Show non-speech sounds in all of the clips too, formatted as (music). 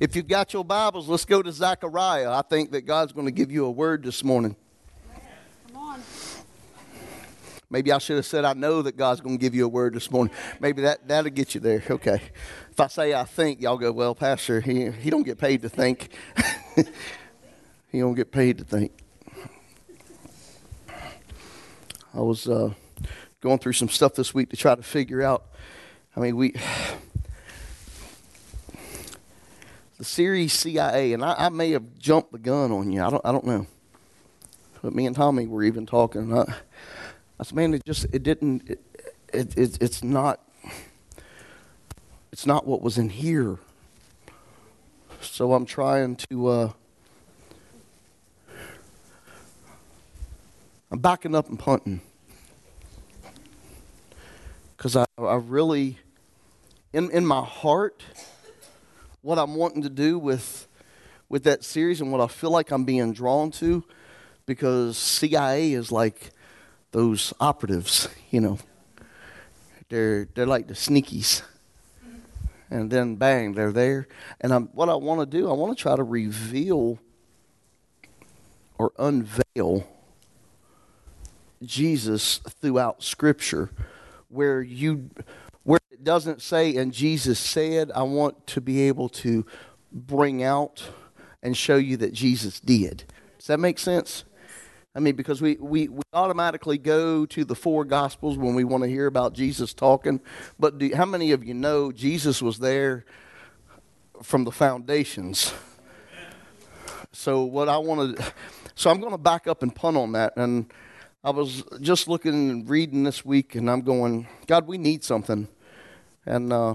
If you've got your Bibles, let's go to Zechariah. I think that God's going to give you a word this morning. Come on. Maybe I should have said, I know that God's going to give you a word this morning. Maybe that, that'll get you there. Okay. If I say I think, y'all go, well, Pastor, he, he don't get paid to think. (laughs) he don't get paid to think. I was uh, going through some stuff this week to try to figure out. I mean, we the series CIA, and I, I, may have jumped the gun on you. I don't, I don't know. But me and Tommy were even talking. I, I said, man, it just, it didn't, it, it, it, it's not, it's not what was in here. So I'm trying to, uh, I'm backing up and punting. Because I, I really, in, in my heart, what I'm wanting to do with, with that series and what I feel like I'm being drawn to, because CIA is like those operatives, you know. They're, they're like the sneakies. And then bang, they're there. And I'm, what I want to do, I want to try to reveal or unveil Jesus throughout Scripture, where you where it doesn't say and Jesus said, I want to be able to bring out and show you that Jesus did. Does that make sense? I mean, because we, we, we automatically go to the four Gospels when we want to hear about Jesus talking. But do, how many of you know Jesus was there from the foundations? So, what I want to, so I'm going to back up and punt on that. And I was just looking and reading this week, and I'm going, God, we need something. And uh,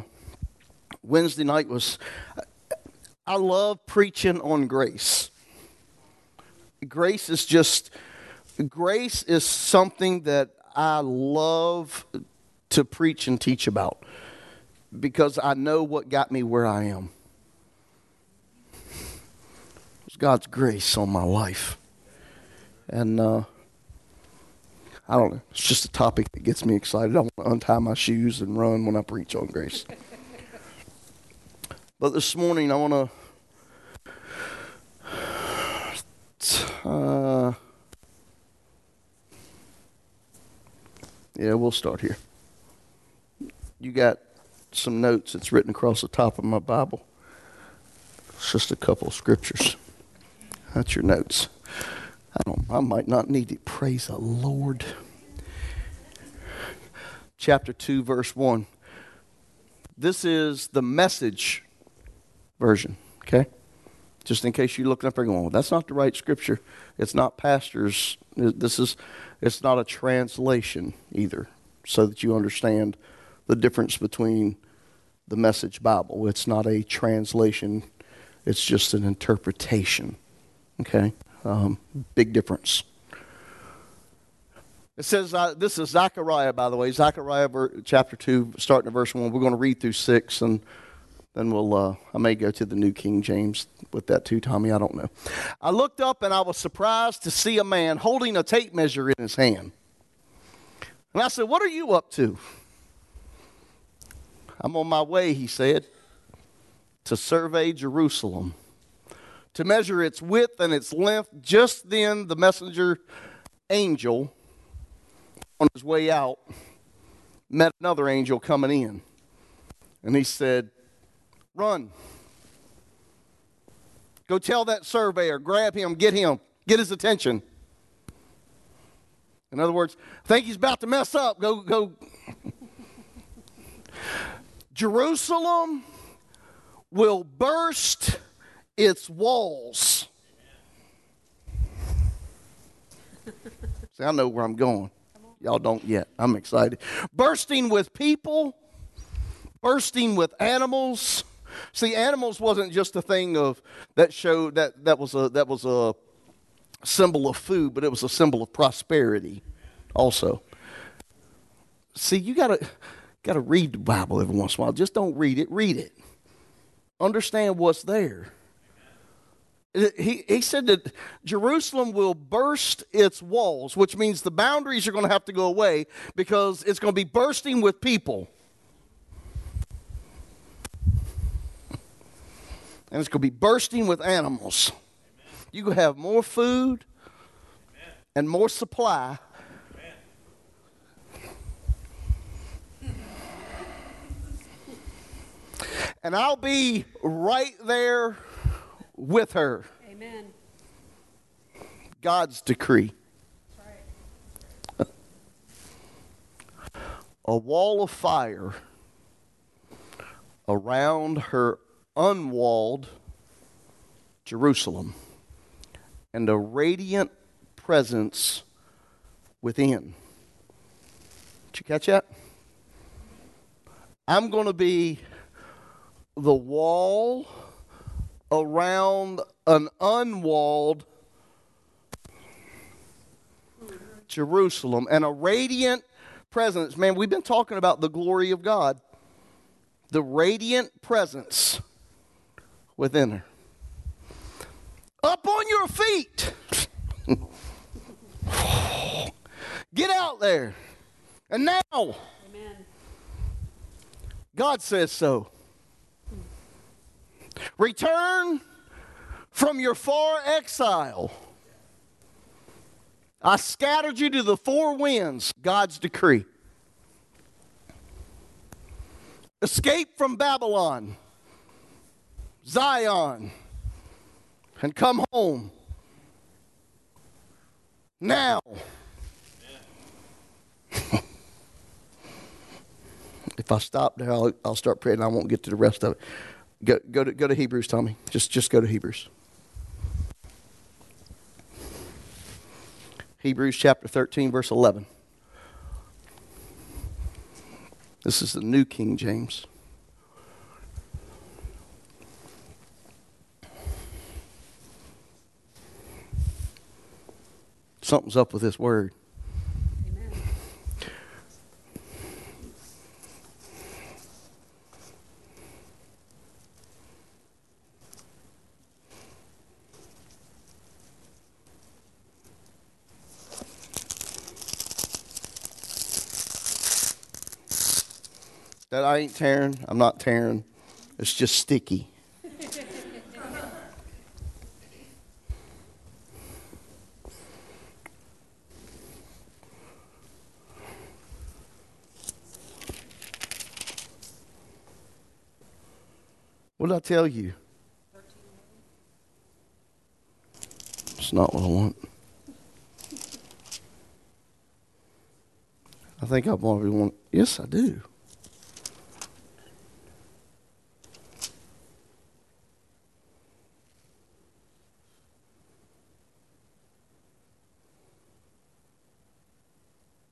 Wednesday night was, I love preaching on grace. Grace is just grace is something that I love to preach and teach about because I know what got me where I am. It's God's grace on my life. And uh, I don't know. It's just a topic that gets me excited. I want to untie my shoes and run when I preach on grace. but this morning, I want to. Uh, Yeah, we'll start here. You got some notes that's written across the top of my Bible. It's just a couple of scriptures. That's your notes. I don't I might not need it. Praise the Lord. Chapter 2, verse 1. This is the message version, okay? Just in case you're looking up and going, well, that's not the right scripture. It's not pastors. This is it's not a translation either, so that you understand the difference between the Message Bible. It's not a translation, it's just an interpretation. Okay? Um, big difference. It says, uh, this is Zechariah, by the way, Zechariah chapter 2, starting at verse 1. We're going to read through 6, and then we'll, uh, I may go to the New King James with that too, Tommy. I don't know. I looked up and I was surprised to see a man holding a tape measure in his hand. And I said, What are you up to? I'm on my way, he said, to survey Jerusalem, to measure its width and its length. Just then, the messenger angel on his way out met another angel coming in. And he said, Run. Go tell that surveyor, grab him, get him, get his attention. In other words, think he's about to mess up. Go, go. (laughs) Jerusalem will burst its walls. See, I know where I'm going. Y'all don't yet. I'm excited. Bursting with people, bursting with animals, See, animals wasn't just a thing of that showed that that was a that was a symbol of food, but it was a symbol of prosperity also. See, you gotta gotta read the Bible every once in a while. Just don't read it, read it. Understand what's there. He, he said that Jerusalem will burst its walls, which means the boundaries are going to have to go away because it's going to be bursting with people. and it's going to be bursting with animals. You can have more food and more supply. And I'll be right there with her. Amen. God's decree. Right. a wall of fire around her unwalled Jerusalem and a radiant presence within. Did you catch that? I'm going to be the wall around an unwalled Jerusalem and a radiant presence. Man, we've been talking about the glory of God, the radiant presence within her. Up on your feet. (laughs) Get out there. And now, Amen. God says so. Return from your far exile. I scattered you to the four winds, God's decree. Escape from Babylon, Zion, and come home. Now. (laughs) if I stop there, I'll, I'll start praying. I won't get to the rest of it. Go, go, to, go to Hebrews, Tommy. Just, just go to Hebrews. Hebrews chapter 13, verse 11. This is the New King James. Something's up with this word. That I ain't tearing. I'm not tearing. It's just sticky. What did I tell you? It's not what I want. I think I want everyone. Yes, I do.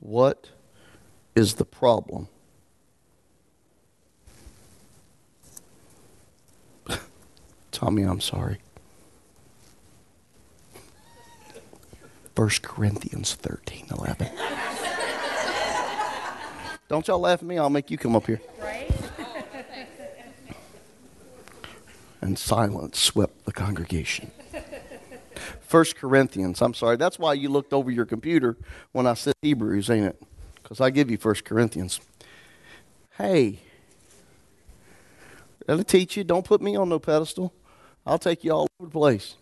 What is the problem? (laughs) Tommy, I'm sorry. 1 Corinthians 13 11. (laughs) Don't y'all laugh at me, I'll make you come up here. Right? (laughs) And silence swept the congregation. 1 Corinthians, I'm sorry. That's why you looked over your computer when I said Hebrews, ain't it? Because I give you 1 Corinthians. Hey, that'll teach you. Don't put me on no pedestal. I'll take you all over the place.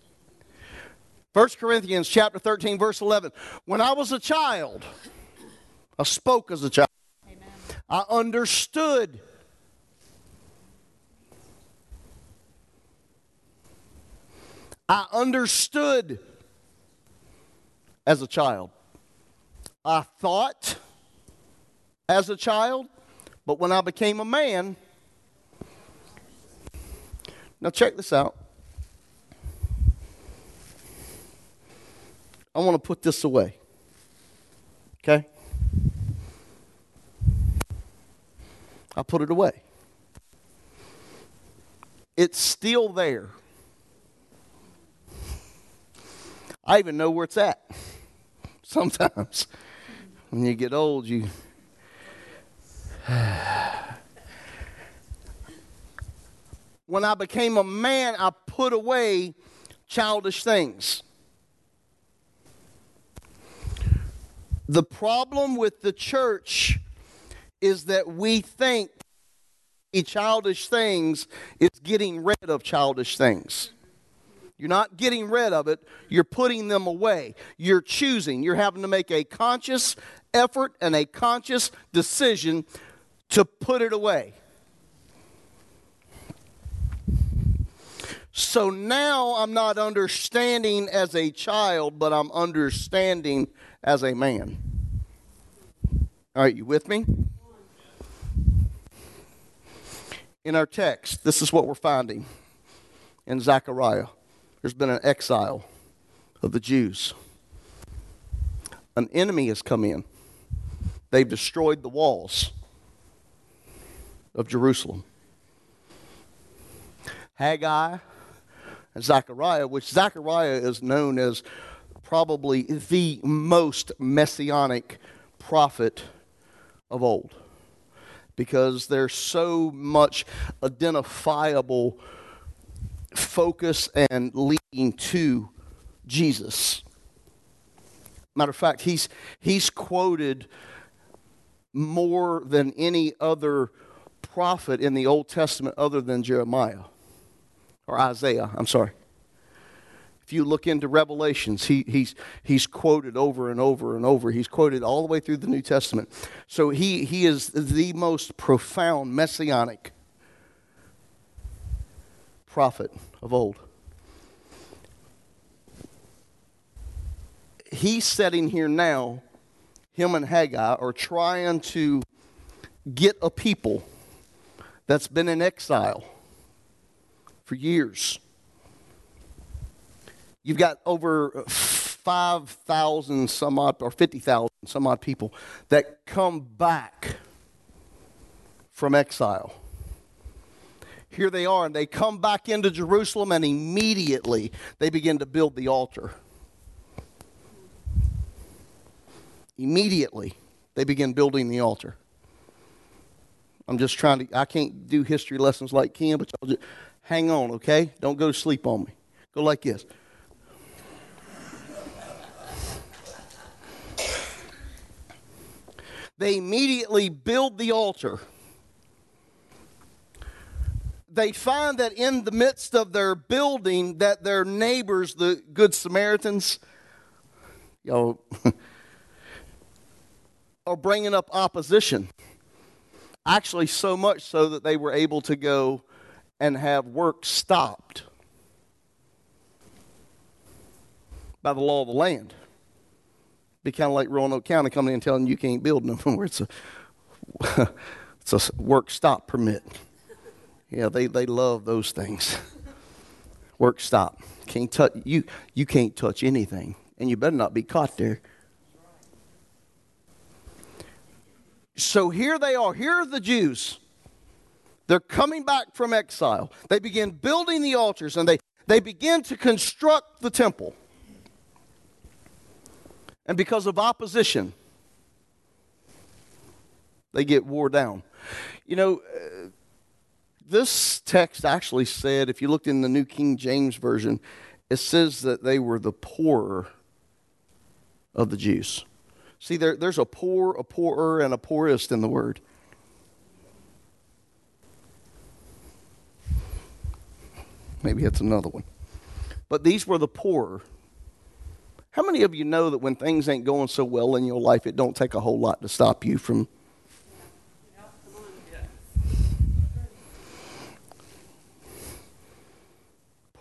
1 Corinthians chapter 13, verse 11. When I was a child, I spoke as a child. Amen. I understood. I understood as a child. I thought as a child, but when I became a man, now check this out. I want to put this away. Okay? I put it away. It's still there. I even know where it's at. (laughs) Sometimes when you get old, you. (sighs) when I became a man, I put away childish things. The problem with the church is that we think childish things, is getting rid of childish things. You're not getting rid of it, you're putting them away. You're choosing. You're having to make a conscious effort and a conscious decision to put it away. So now I'm not understanding as a child, but I'm understanding as a man. All right, you with me? In our text, this is what we're finding in Zechariah. There's been an exile of the Jews. An enemy has come in. They've destroyed the walls of Jerusalem. Haggai and Zechariah, which Zechariah is known as probably the most messianic prophet of old because there's so much identifiable focus and leading to Jesus. Matter of fact, he's, he's quoted more than any other prophet in the Old Testament other than Jeremiah or Isaiah, I'm sorry. If you look into Revelations, he, he's, he's quoted over and over and over. He's quoted all the way through the New Testament. So he, he is the most profound messianic prophet of old. He's sitting here now, him and Haggai are trying to get a people that's been in exile for years. You've got over 5,000 some odd, or 50,000 some odd people that come back from exile. Here they are, and they come back into Jerusalem, and immediately they begin to build the altar. Immediately they begin building the altar. I'm just trying to, I can't do history lessons like Ken, but y'all just hang on, okay? Don't go to sleep on me. Go like this. They immediately build the altar. They find that in the midst of their building that their neighbors, the good Samaritans, know, (laughs) are bringing up opposition. Actually, so much so that they were able to go and have work stopped by the law of the land. Be kind of like Roanoke County coming in and telling you you can't build no more. It's a, (laughs) it's a work stop permit. Yeah, they, they love those things. (laughs) Work stop. Can't touch you. You can't touch anything, and you better not be caught there. So here they are. Here are the Jews. They're coming back from exile. They begin building the altars and they, they begin to construct the temple. And because of opposition, they get wore down. You know, uh, this text actually said, if you looked in the New King James Version, it says that they were the poorer of the Jews. See, there, there's a poor, a poorer, and a poorest in the word. Maybe it's another one. But these were the poorer. How many of you know that when things ain't going so well in your life, it don't take a whole lot to stop you from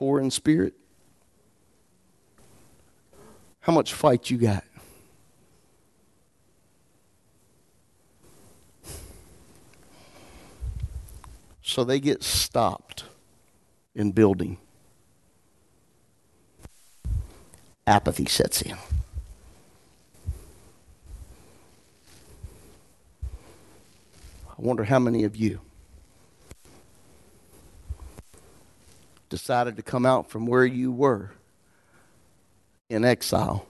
poor in spirit? How much fight you got? So they get stopped in building. Apathy sets in. I wonder how many of you decided to come out from where you were in exile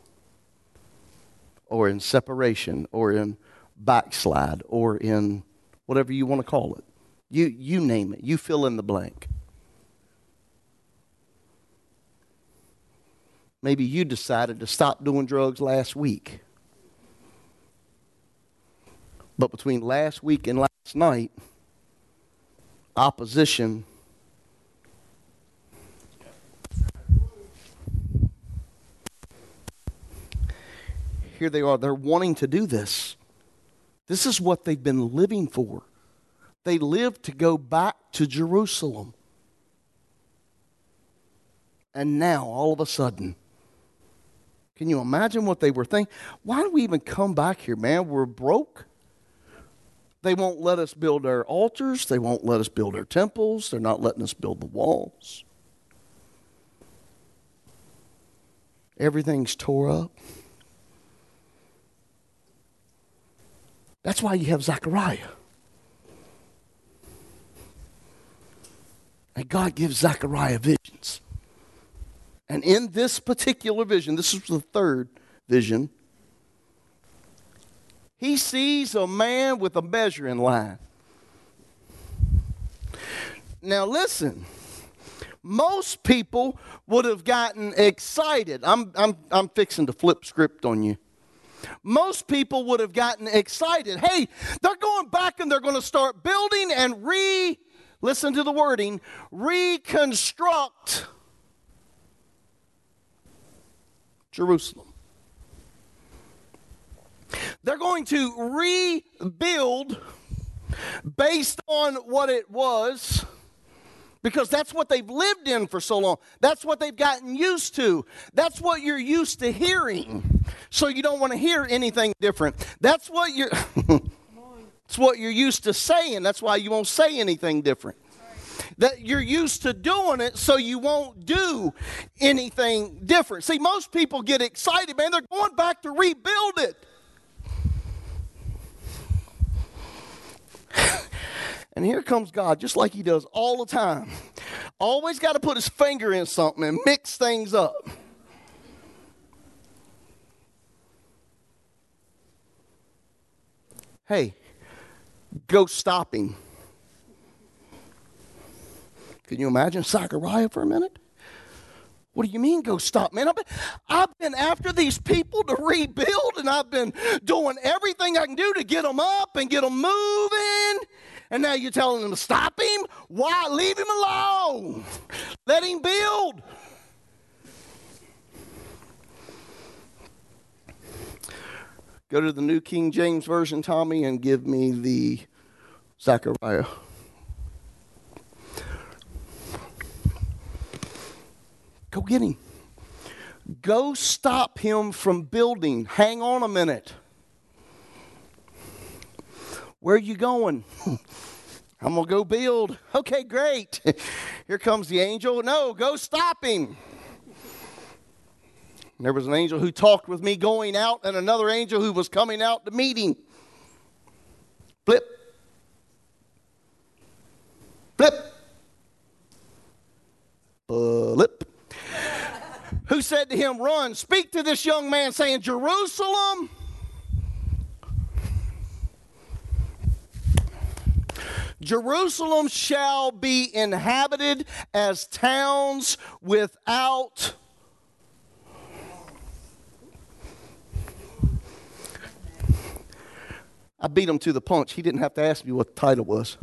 or in separation or in backslide or in whatever you want to call it. You, you name it. You fill in the blank. Maybe you decided to stop doing drugs last week. But between last week and last night, opposition. Here they are, they're wanting to do this. This is what they've been living for. They lived to go back to Jerusalem. And now, all of a sudden, can you imagine what they were thinking? Why do we even come back here, man? We're broke. They won't let us build our altars. They won't let us build our temples. They're not letting us build the walls. Everything's tore up. That's why you have Zechariah. And God gives Zechariah visions. And in this particular vision, this is the third vision, he sees a man with a measuring line. Now, listen, most people would have gotten excited. I'm, I'm, I'm fixing to flip script on you. Most people would have gotten excited. Hey, they're going back and they're going to start building and re, listen to the wording, reconstruct Jerusalem. They're going to rebuild based on what it was because that's what they've lived in for so long. That's what they've gotten used to. That's what you're used to hearing. So you don't want to hear anything different. That's what you're (laughs) It's what you're used to saying. That's why you won't say anything different. That you're used to doing it, so you won't do anything different. See, most people get excited, man. They're going back to rebuild it. (laughs) And here comes God, just like He does all the time. Always got to put His finger in something and mix things up. Hey, go stop him. Can you imagine Zechariah for a minute? What do you mean go stop, man? I've been, I've been after these people to rebuild and I've been doing everything I can do to get them up and get them moving. And now you're telling them to stop him? Why? Leave him alone. Let him build. Go to the New King James Version, Tommy, and give me the Zechariah. Go get him. Go stop him from building. Hang on a minute. Where are you going? (laughs) I'm going to go build. Okay, great. (laughs) Here comes the angel. No, go stop him. There was an angel who talked with me going out, and another angel who was coming out to meet him. Flip. Flip. Flip. who said to him, Run, speak to this young man, saying, Jerusalem. Jerusalem shall be inhabited as towns without I beat him to the punch. He didn't have to ask me what the title was.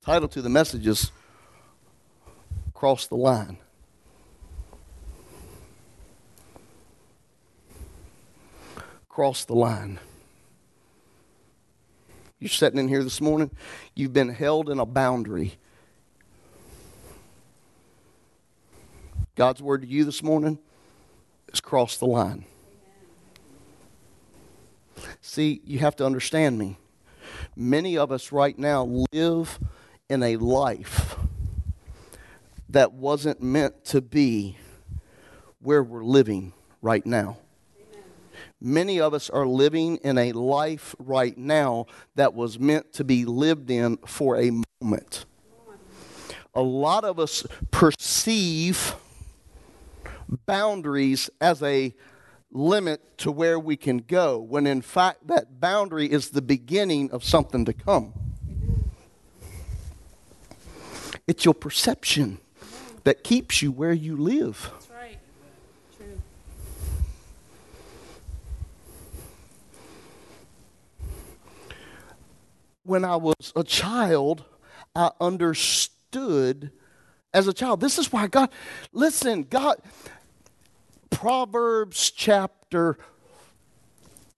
title to the message is Cross the Line. Cross the line. You're sitting in here this morning, you've been held in a boundary. God's word to you this morning is cross the line. See, you have to understand me. Many of us right now live in a life that wasn't meant to be where we're living right now. Many of us are living in a life right now that was meant to be lived in for a moment. A lot of us perceive boundaries as a limit to where we can go, when in fact that boundary is the beginning of something to come. It's your perception that keeps you where you live. That's right. True. when I was a child, I understood as a child. This is why God, listen, God, Proverbs chapter,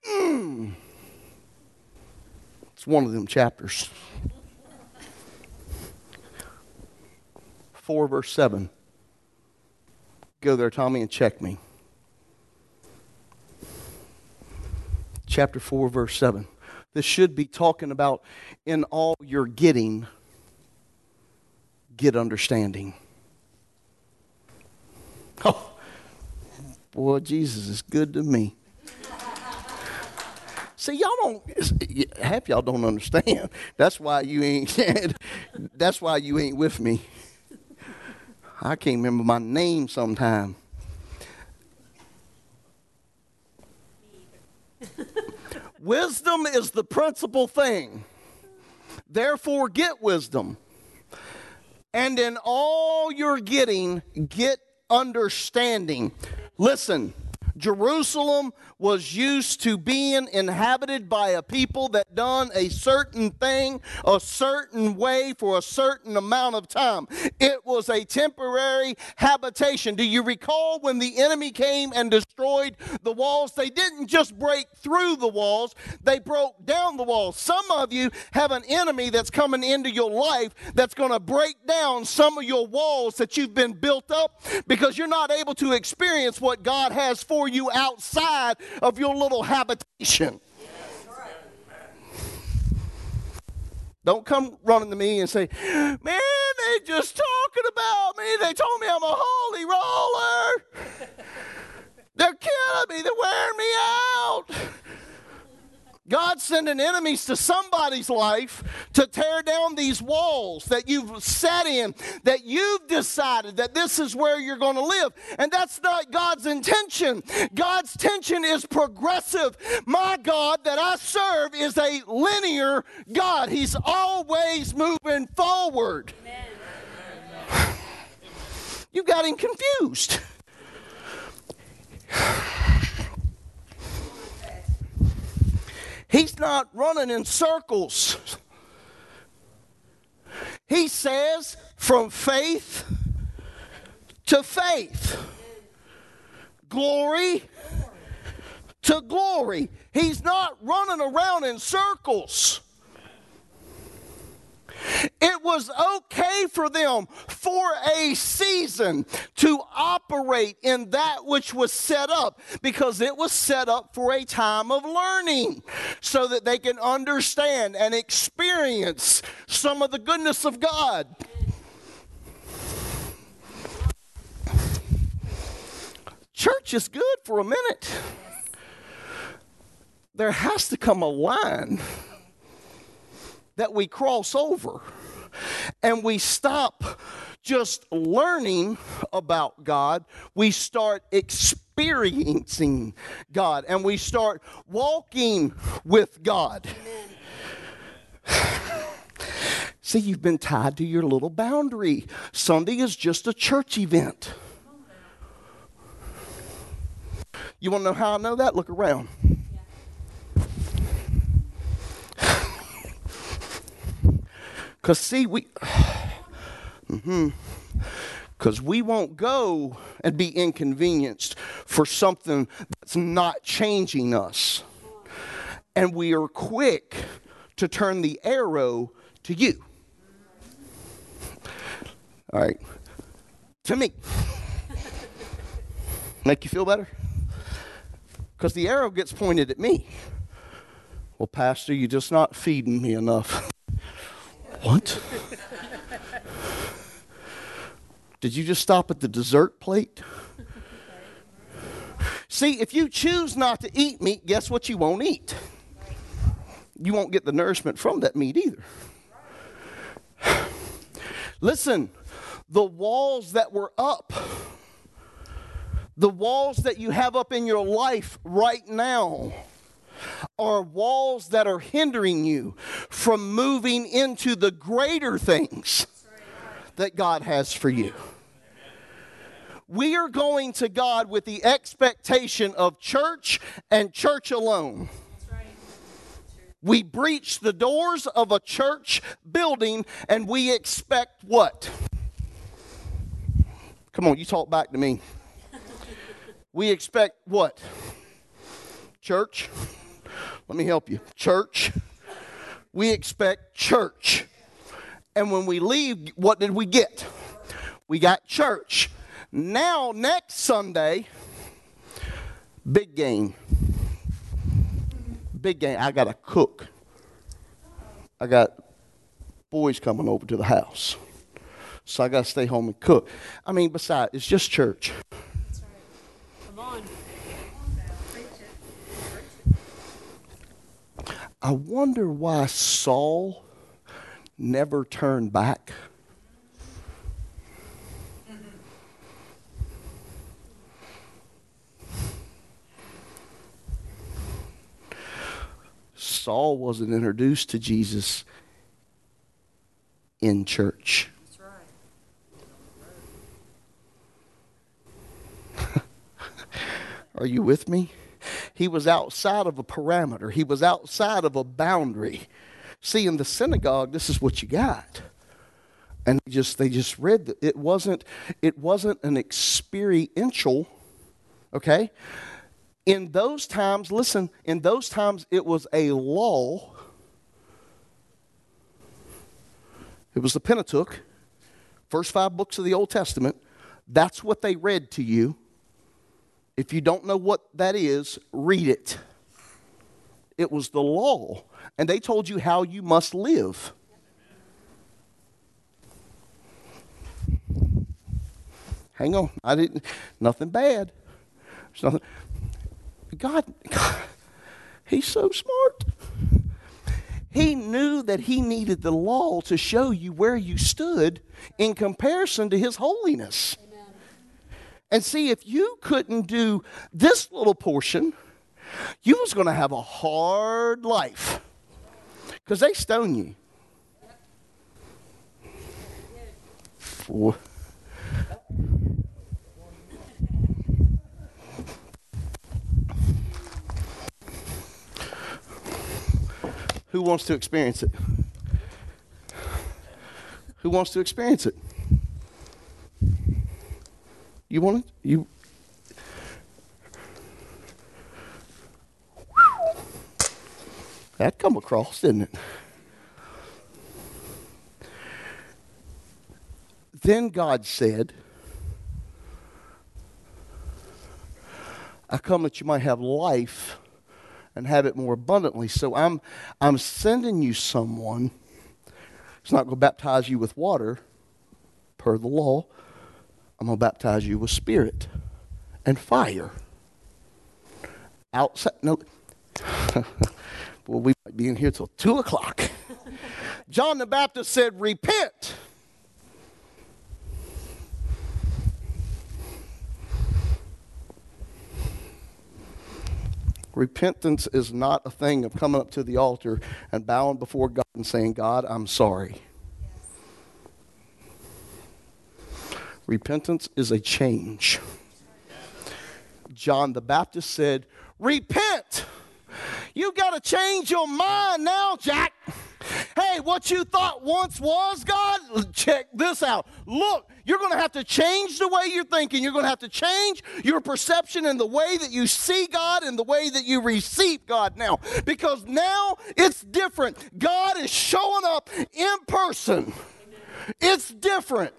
mm, it's one of them chapters. 4, verse 7. Go there, Tommy, and check me. Chapter 4, verse 7. This should be talking about in all you're getting, get understanding. Oh, boy, Jesus is good to me. See, y'all don't. Half y'all don't understand. That's why you ain't. (laughs) that's why you ain't with me. I can't remember my name sometime. (laughs) wisdom is the principal thing. Therefore, get wisdom. And in all you're getting, get understanding. Listen, Jerusalem was used to being inhabited by a people that done a certain thing a certain way for a certain amount of time. It was a temporary habitation. Do you recall when the enemy came and destroyed the walls? They didn't just break through the walls, they broke down the walls. Some of you have an enemy that's coming into your life that's going to break down some of your walls that you've been built up because you're not able to experience what God has for you outside of your little habitation. Don't come running to me and say, Man, they just talking about me. They told me I'm a holy roller. They're killing me. They're wearing me out. God's sending enemies to somebody's life to tear down these walls that you've set in, that you've decided that this is where you're going to live. And that's not God's intention. God's tension is progressive. My God that I serve is a linear God, He's always moving forward. Amen. (sighs) You got him confused. He's not running in circles. He says, from faith to faith, glory to glory. He's not running around in circles. It was okay for them for a season to operate in that which was set up because it was set up for a time of learning so that they can understand and experience some of the goodness of God. Church is good for a minute. There has to come a line that we cross over and we stop just learning about God, we start experiencing God and we start walking with God. (sighs) See, you've been tied to your little boundary. Sunday is just a church event. You want to know how I know that? Look around. Because, see, we. (sighs) mm-hmm. Because we won't go and be inconvenienced for something that's not changing us. And we are quick to turn the arrow to you. All right. To me. Make you feel better? Because the arrow gets pointed at me. Well, Pastor, you're just not feeding me enough. (laughs) What? Did you just stop at the dessert plate? See, if you choose not to eat meat, guess what you won't eat? You won't get the nourishment from that meat either. Listen, the walls that were up, the walls that you have up in your life right now, are walls that are hindering you from moving into the greater things that God has for you. We are going to God with the expectation of church and church alone. We breach the doors of a church building and we expect what? Come on, you talk back to me. We expect what? Church. Let me help you. Church. We expect church. And when we leave, what did we get? We got church. Now, next Sunday, big game. Big game. I got to cook. I got boys coming over to the house. So I got to stay home and cook. I mean, besides, it's just church. That's right. Come on. I wonder why Saul never turned back. Saul wasn't introduced to Jesus in church. (laughs) Are you with me? He was outside of a parameter. He was outside of a boundary. See, in the synagogue, this is what you got. And they just they just read that it wasn't it wasn't an experiential, okay? In those times, listen, in those times it was a law. It was the Pentateuch, first five books of the Old Testament. That's what they read to you. If you don't know what that is, read it. It was the law, and they told you how you must live. Hang on, I didn't. Nothing bad. There's nothing. God, God, He's so smart. He knew that He needed the law to show you where you stood in comparison to His holiness. And see, if you couldn't do this little portion, you was going to have a hard life because they stone you. For- Who wants to experience it? Who wants to experience it? You want it? You. That come across, didn't it? Then God said, I come that you might have life and have it more abundantly. So I'm I'm sending you someone. It's not going to baptize you with water per the law. I'm going to baptize you with spirit and fire. Outside, no. (laughs) well, we might be in here till 2 o'clock. (laughs) John the Baptist said, Repent. Repentance is not a thing of coming up to the altar and bowing before God and saying, God, I'm sorry. Repentance is a change. John the Baptist said, Repent. You got to change your mind now, Jack. Hey, what you thought once was God, check this out. Look, you're going to have to change the way you're thinking. You're going to have to change your perception and the way that you see God and the way that you receive God now. Because now it's different. God is showing up in person, it's different.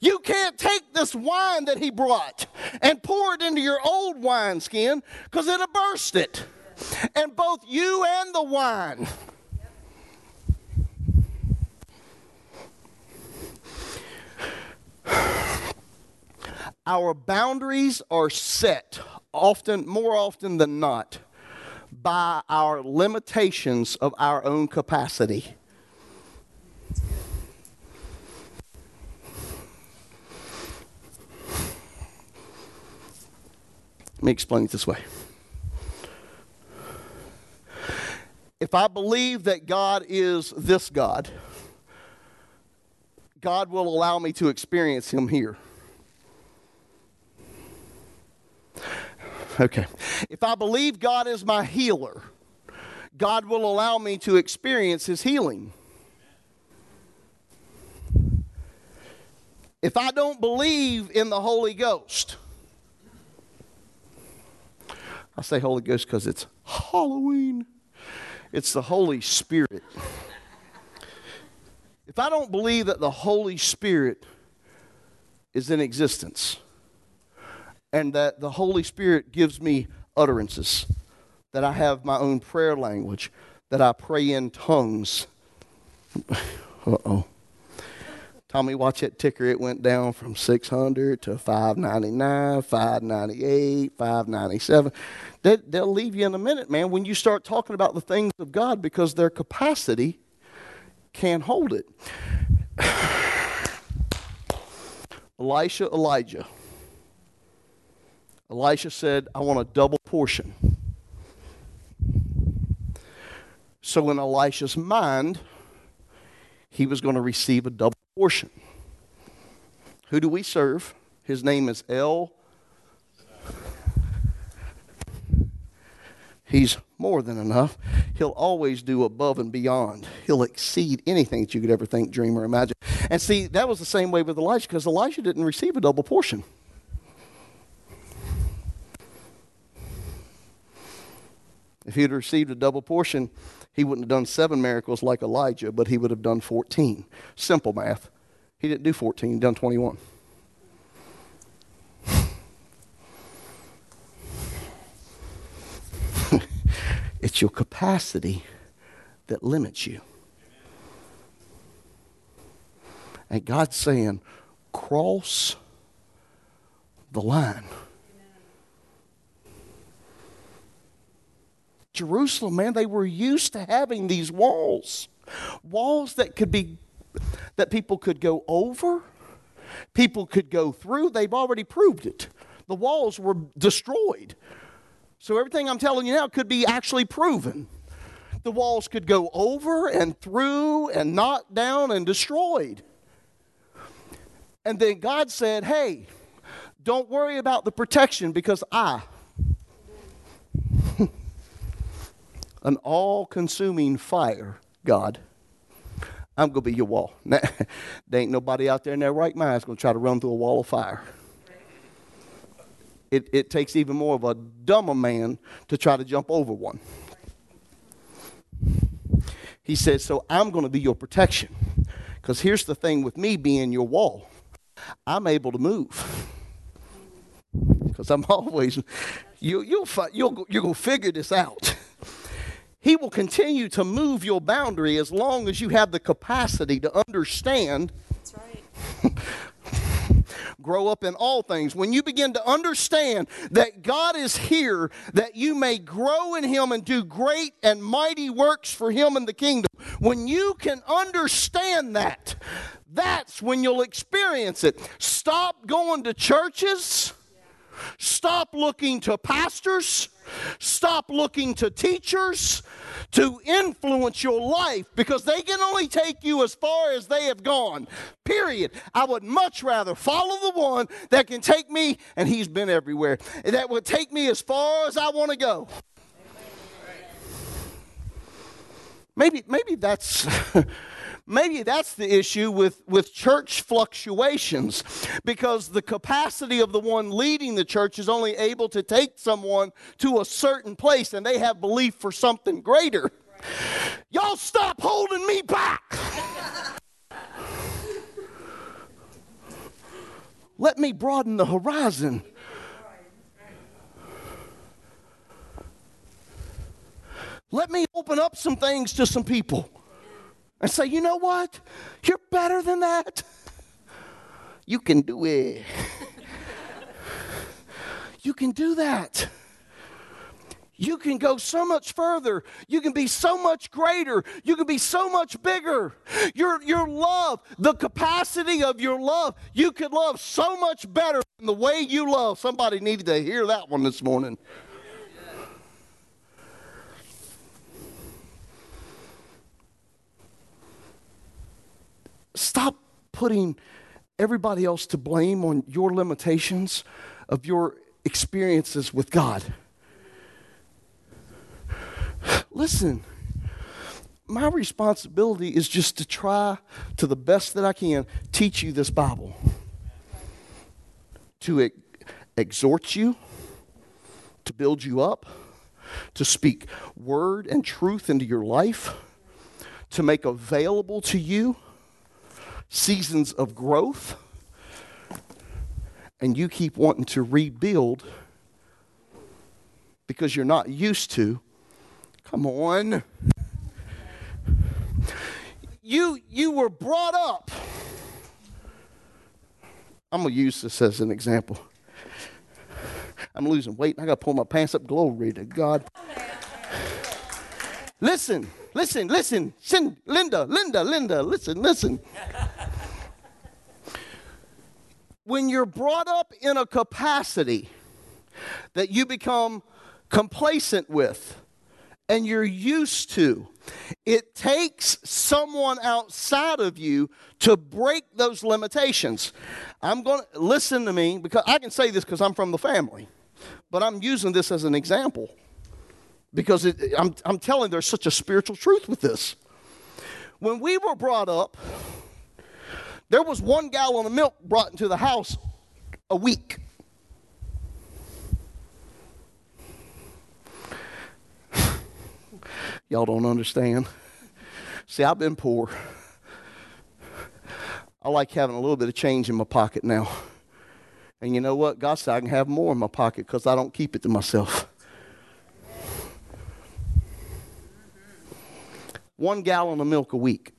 You can't take this wine that he brought and pour it into your old wineskin because it'll burst it. And both you and the wine. (sighs) Our boundaries are set often, more often than not, by our limitations of our own capacity. Let me explain it this way. If I believe that God is this God, God will allow me to experience Him here. Okay. If I believe God is my healer, God will allow me to experience His healing. If I don't believe in the Holy Ghost, I say Holy Ghost because it's Halloween. It's the Holy Spirit. If I don't believe that the Holy Spirit is in existence and that the Holy Spirit gives me utterances, that I have my own prayer language, that I pray in tongues. (laughs) uh oh. Tommy, watch that ticker. It went down from 600 to 599, 598, 597. They, they'll leave you in a minute, man, when you start talking about the things of God because their capacity can't hold it. (sighs) Elisha, Elijah. Elisha said, I want a double portion. So, in Elisha's mind, he was going to receive a double portion. Who do we serve? His name is El. He's more than enough. He'll always do above and beyond. He'll exceed anything that you could ever think, dream, or imagine. And see, that was the same way with Elijah because Elijah didn't receive a double portion. If he had received a double portion, he wouldn't have done seven miracles like Elijah, but he would have done 14. Simple math. He didn't do 14, he done 21. (laughs) it's your capacity that limits you. And God's saying, cross the line. Jerusalem, man, they were used to having these walls. Walls that could be that people could go over, people could go through. They've already proved it. The walls were destroyed. So everything I'm telling you now could be actually proven. The walls could go over and through and knocked down and destroyed. And then God said, Hey, don't worry about the protection because I, an all consuming fire, God, I'm going to be your wall. (laughs) there ain't nobody out there in their right mind that's going to try to run through a wall of fire. It, it takes even more of a dumber man to try to jump over one. He says, So I'm going to be your protection. Because here's the thing with me being your wall I'm able to move. Because I'm (laughs) always, you, you'll, you'll, you're going to figure this out. He will continue to move your boundary as long as you have the capacity to understand. That's right. (laughs) grow up in all things. When you begin to understand that God is here, that you may grow in Him and do great and mighty works for Him in the kingdom, when you can understand that, that's when you'll experience it. Stop going to churches. Stop looking to pastors. Stop looking to teachers to influence your life because they can only take you as far as they have gone. Period. I would much rather follow the one that can take me, and he's been everywhere, that would take me as far as I want to go. Maybe, maybe that's (laughs) maybe that's the issue with, with church fluctuations because the capacity of the one leading the church is only able to take someone to a certain place and they have belief for something greater. Y'all stop holding me back. Let me broaden the horizon. Let me open up some things to some people and say, you know what? You're better than that. You can do it. you can do that. You can go so much further. You can be so much greater. You can be so much bigger. Your, your love, the capacity of your love, you could love so much better than the way you love. Somebody needed to hear that one this morning. Stop putting everybody else to blame on your limitations of your experiences with God. listen, my responsibility is just to try to the best that I can teach you this Bible, to ex- exhort you, to build you up, to speak word and truth into your life, to make available to you seasons of growth, and you keep wanting to rebuild because you're not used to. Come on. You, you were brought up. I'm going to use this as an example. I'm losing weight and I got to pull my pants up. Glory to God. Listen, listen, listen. Linda, Linda, Linda, listen, listen. When you're brought up in a capacity that you become complacent with and you're used to, it takes someone outside of you to break those limitations. I'm going to listen to me because I can say this because I'm from the family, but I'm using this as an example because it, I'm, I'm telling there's such a spiritual truth with this. When we were brought up, there was one gallon of milk brought into the house a week. (sighs) Y'all don't understand. See, I've been poor. I like having a little bit of change in my pocket now. And you know what? God said I can have more in my pocket because I don't keep it to myself. One gallon of milk a week.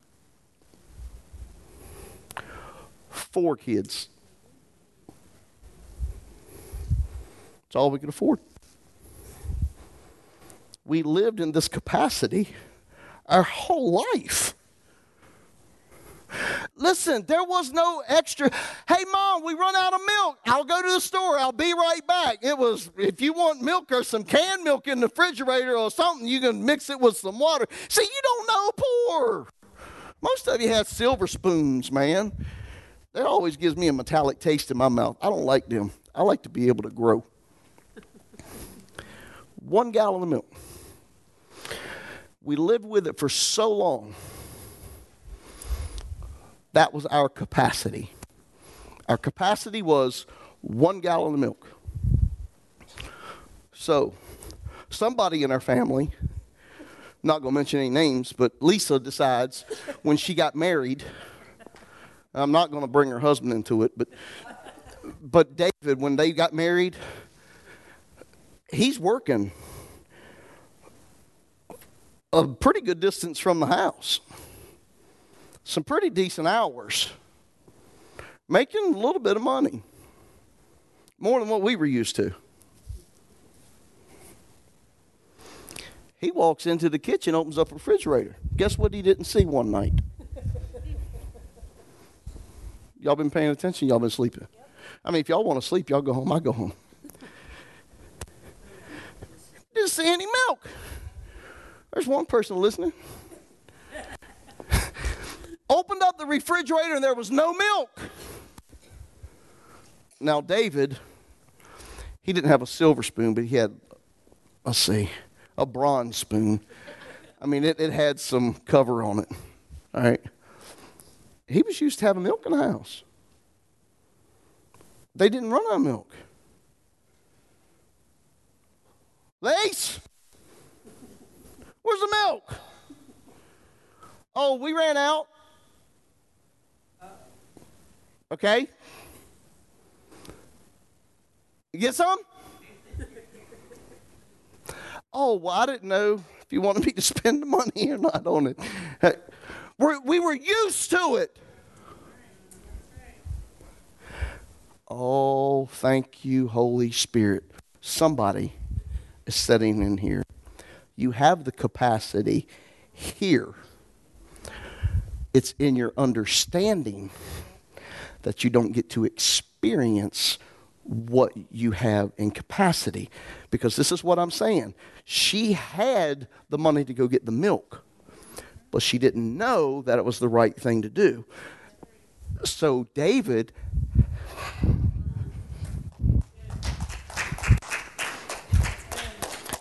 Four kids. It's all we could afford. We lived in this capacity our whole life. Listen, there was no extra. Hey, mom, we run out of milk. I'll go to the store. I'll be right back. It was, if you want milk or some canned milk in the refrigerator or something, you can mix it with some water. See, you don't know poor. Most of you have silver spoons, man. That always gives me a metallic taste in my mouth. I don't like them. I like to be able to grow. One gallon of milk. We lived with it for so long. That was our capacity. Our capacity was one gallon of milk. So, somebody in our family, not going to mention any names, but Lisa decides when she got married, I'm not going to bring her husband into it, but but David, when they got married, he's working a pretty good distance from the house. Some pretty decent hours. Making a little bit of money. More than what we were used to. He walks into the kitchen, opens up a refrigerator. Guess what he didn't see one night? y'all been paying attention? Y'all been sleeping? I mean, if y'all want to sleep, y'all go home. I go home. Didn't see any milk. There's one person listening. Refrigerator and there was no milk. Now, David, he didn't have a silver spoon, but he had, let's see, a bronze spoon. I mean, it, it had some cover on it. All right. He was used to having milk in the house. They didn't run out of milk. Lace, where's the milk? Oh, we ran out. Okay. You get some? oh, well, I didn't know if you wanted me to (laughs) spend the money or not on it. We're, we were used to it. Oh, thank you, Holy Spirit. Somebody is sitting in here. You have the capacity here. It's in your understanding that you don't get to experience what you have in capacity. Because this is what I'm saying. She had the money to go get the milk, but she didn't know that it was the right thing to do. So David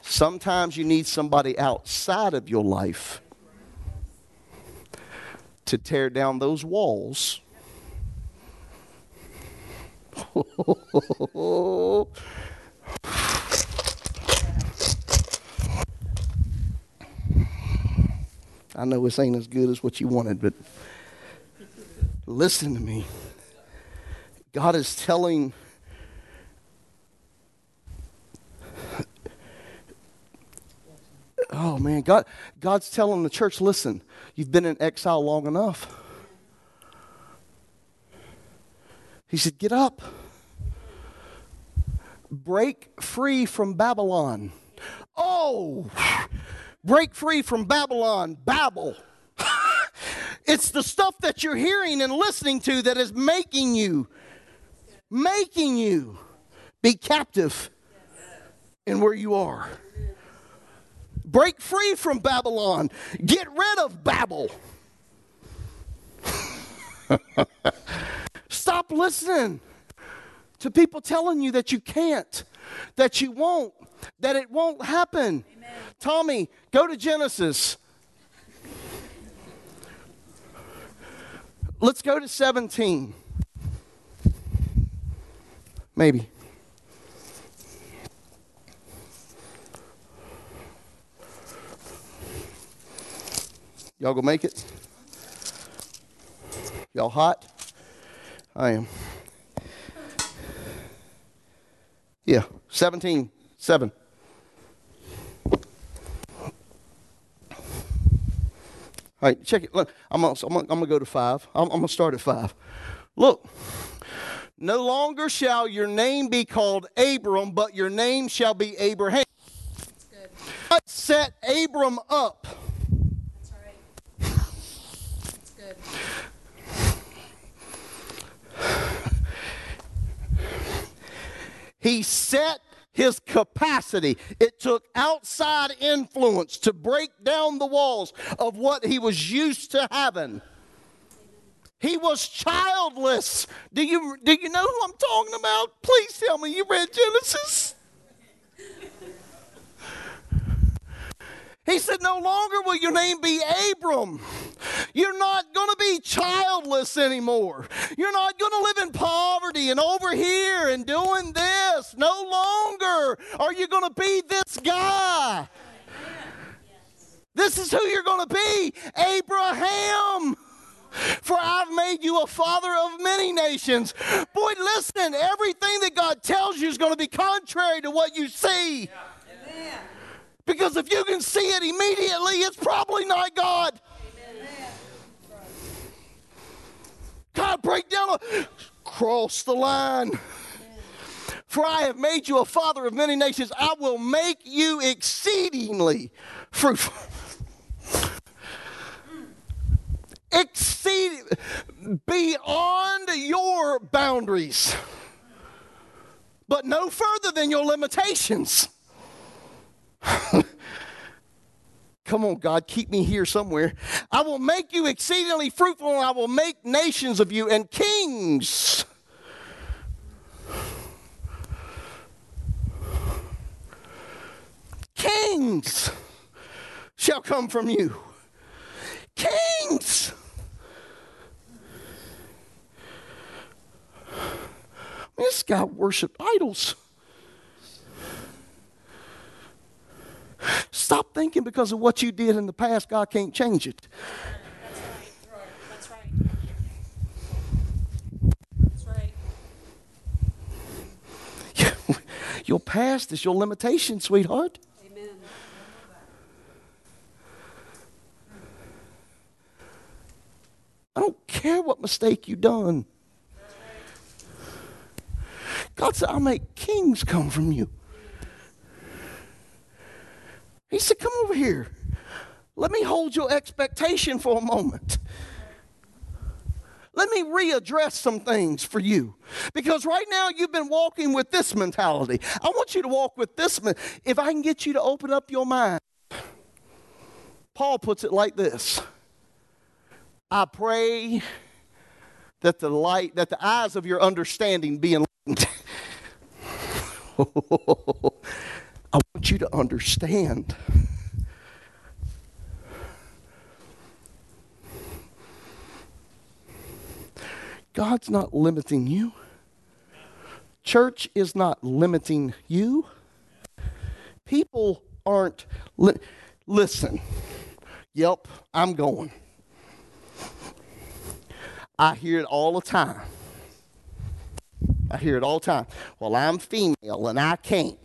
Sometimes you need somebody outside of your life to tear down those walls. I know this ain't as good as what you wanted, but listen to me. God is telling Oh man, God God's telling the church, listen, you've been in exile long enough. He said, "Get up. Break free from Babylon." Oh, break free from Babylon, Babel. (laughs) it's the stuff that you're hearing and listening to that is making you making you be captive in where you are. Break free from Babylon. Get rid of Babel. (laughs) Stop listening to people telling you that you can't, that you won't, that it won't happen. Amen. Tommy, go to Genesis. Let's go to 17. Maybe. Y'all gonna make it? Y'all hot? I am. Yeah, 17, 7. All right, check it. Look, I'm gonna, I'm gonna go to 5. I'm, I'm gonna start at 5. Look. No longer shall your name be called Abram, but your name shall be Abraham. God set Abram up He set his capacity. It took outside influence to break down the walls of what he was used to having. He was childless. Do you, do you know who I'm talking about? Please tell me you read Genesis. He said, No longer will your name be Abram. You're not going to be childless anymore. You're not going to live in poverty and over here and doing this. No longer are you going to be this guy. This is who you're going to be Abraham. For I've made you a father of many nations. Boy, listen, everything that God tells you is going to be contrary to what you see. Yeah. Because if you can see it immediately, it's probably not God. God, break down, cross the line. For I have made you a father of many nations. I will make you exceedingly fruitful. Exceed beyond your boundaries, but no further than your limitations. (laughs) Come on, God, keep me here somewhere. I will make you exceedingly fruitful, and I will make nations of you and kings. Kings shall come from you. Kings. This guy worshiped idols. Stop thinking because of what you did in the past, God can't change it. That's right. That's right. Your past is your limitation, sweetheart. Amen. I don't care what mistake you've done. God said, I'll make kings come from you. He said, Come over here. Let me hold your expectation for a moment. Let me readdress some things for you. Because right now you've been walking with this mentality. I want you to walk with this. If I can get you to open up your mind, Paul puts it like this I pray that the light, that the eyes of your understanding be enlightened. (laughs) I want you to understand. God's not limiting you. Church is not limiting you. People aren't. Li- Listen. Yep, I'm going. I hear it all the time. I hear it all the time. Well, I'm female and I can't.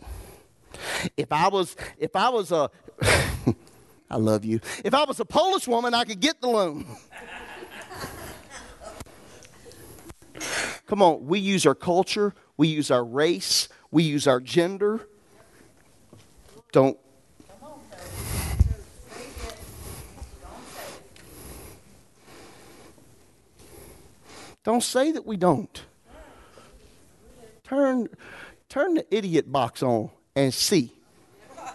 If I was, if I was a, (laughs) I love you. If I was a Polish woman, I could get the loan. Come on, we use our culture, we use our race, we use our gender. Don't. Don't say that we don't. Turn, turn the idiot box on and see.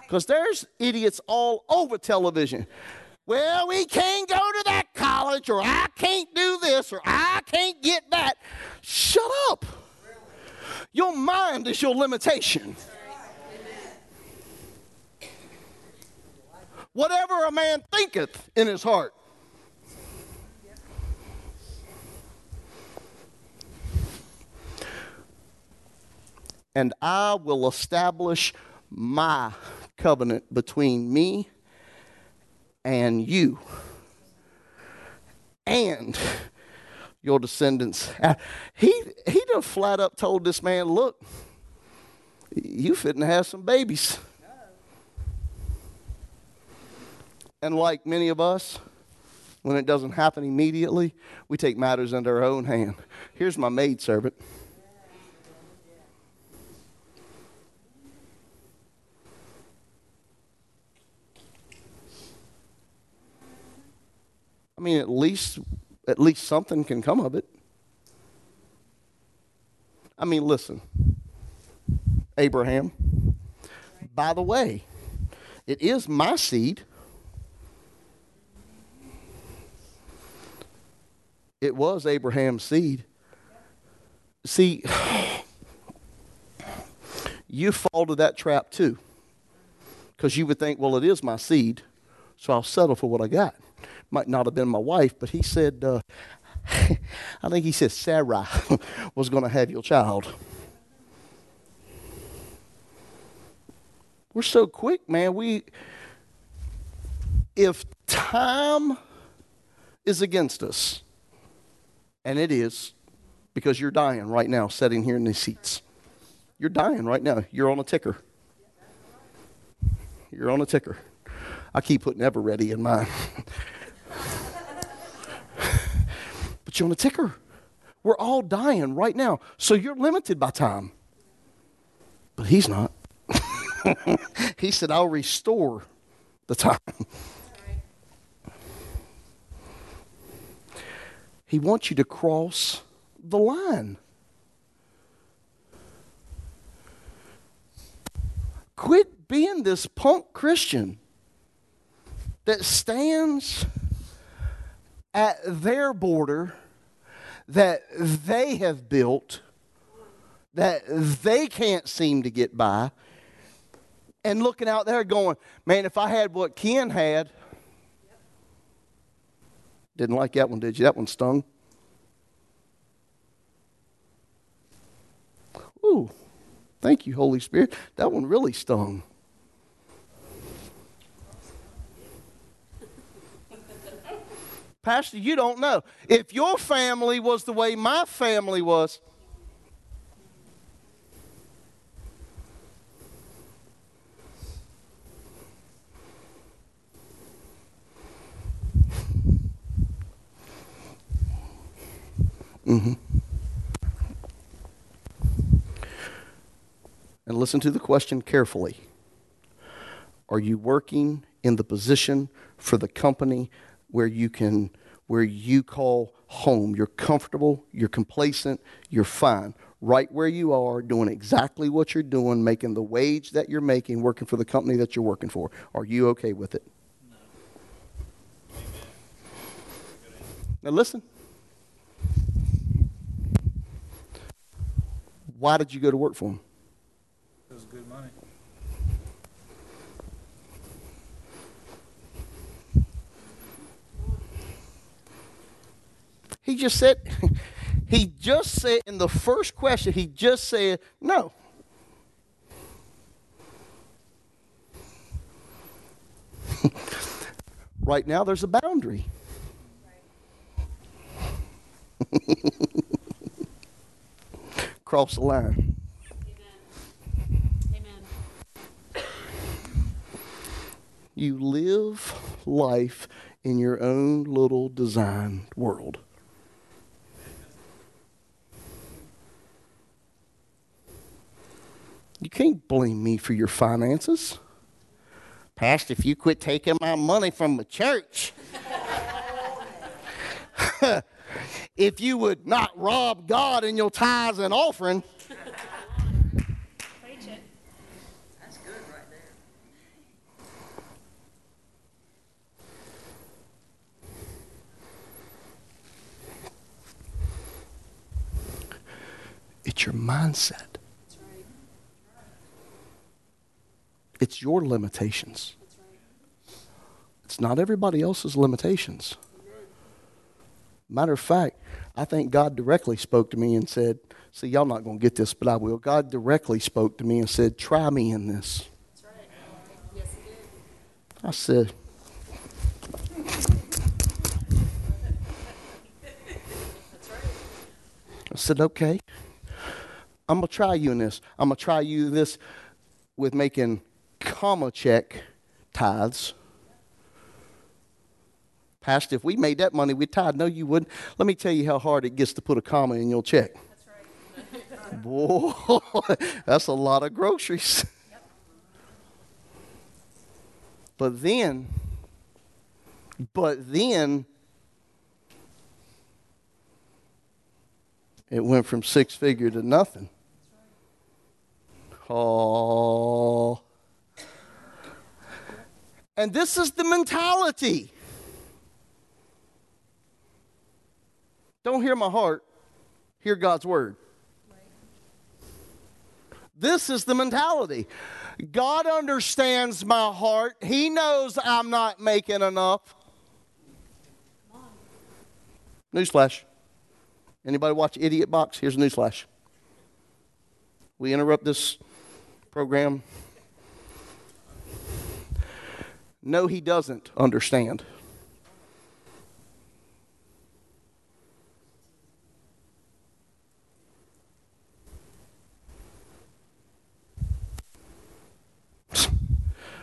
Because there's idiots all over television. Well, we can't go to that college, or I can't do this, or I can't get that. Shut up. Your mind is your limitation. Whatever a man thinketh in his heart. And I will establish my covenant between me and you and your descendants. Uh, He he done flat up told this man, look, you fitting to have some babies. And like many of us, when it doesn't happen immediately, we take matters into our own hand. Here's my maidservant. I mean, at least at least something can come of it. I mean, listen. Abraham. By the way, it is my seed. It was Abraham's seed. See, (sighs) you fall to that trap too. Because you would think, well, it is my seed, so I'll settle for what I got. Might not have been my wife, but he said, uh, (laughs) I think he said Sarah (laughs) was going to have your child. We're so quick, man. We, if time is against us, and it is, because you're dying right now, sitting here in these seats. You're dying right now. You're on a ticker. You're on a ticker. I keep putting Eveready in mine. (laughs) but you're on a ticker. We're all dying right now. So you're limited by time. But he's not. (laughs) he said, I'll restore the time. He wants you to cross the line. Quit being this punk Christian that stands at their border that they have built, that they can't seem to get by, and looking out there going, man, if I had what Ken had, didn't like that one, did you? That one stung. Ooh, thank you, Holy Spirit. That one really stung. Pastor, you don't know. If your family was the way my family was, Mm-hmm. and listen to the question carefully. Are you working in the position for the company where you can where you call home? You're comfortable, you're complacent, you're fine. Right where you are, doing exactly what you're doing, making the wage that you're making, working for the company that you're working for. Are you okay with it? Now listen. Why did you go to work for him? It was good money. Just said? (laughs) He just said in the first question, he just said no. (laughs) right now, there's a boundary. (laughs) Cross the line. You live life in your own little designed world. You can't blame me for your finances. Pastor, if you quit taking my money from the church, (laughs) if you would not rob God in your tithes and offering, Preach it. it's your mindset. That's right. It's your limitations. It's not everybody else's limitations. Matter of fact, I think God directly spoke to me and said, See, y'all not going to get this, but I will. God directly spoke to me and said, Try me in this. Right. I said. I said, okay. I'm going to try you in this. I'm going to try you this with making comma check tithes. Pastor, if we made that money, we'd tithe. No, you wouldn't. Let me tell you how hard it gets to put a comma in your check. That's right. Boy, (laughs) that's a lot of groceries. But then, but then, it went from six figure to nothing. Oh. And this is the mentality. Don't hear my heart, hear God's word. This is the mentality. God understands my heart. He knows I'm not making enough. Newsflash. Anybody watch Idiot Box? Here's a newsflash. We interrupt this program. No, he doesn't understand. (laughs)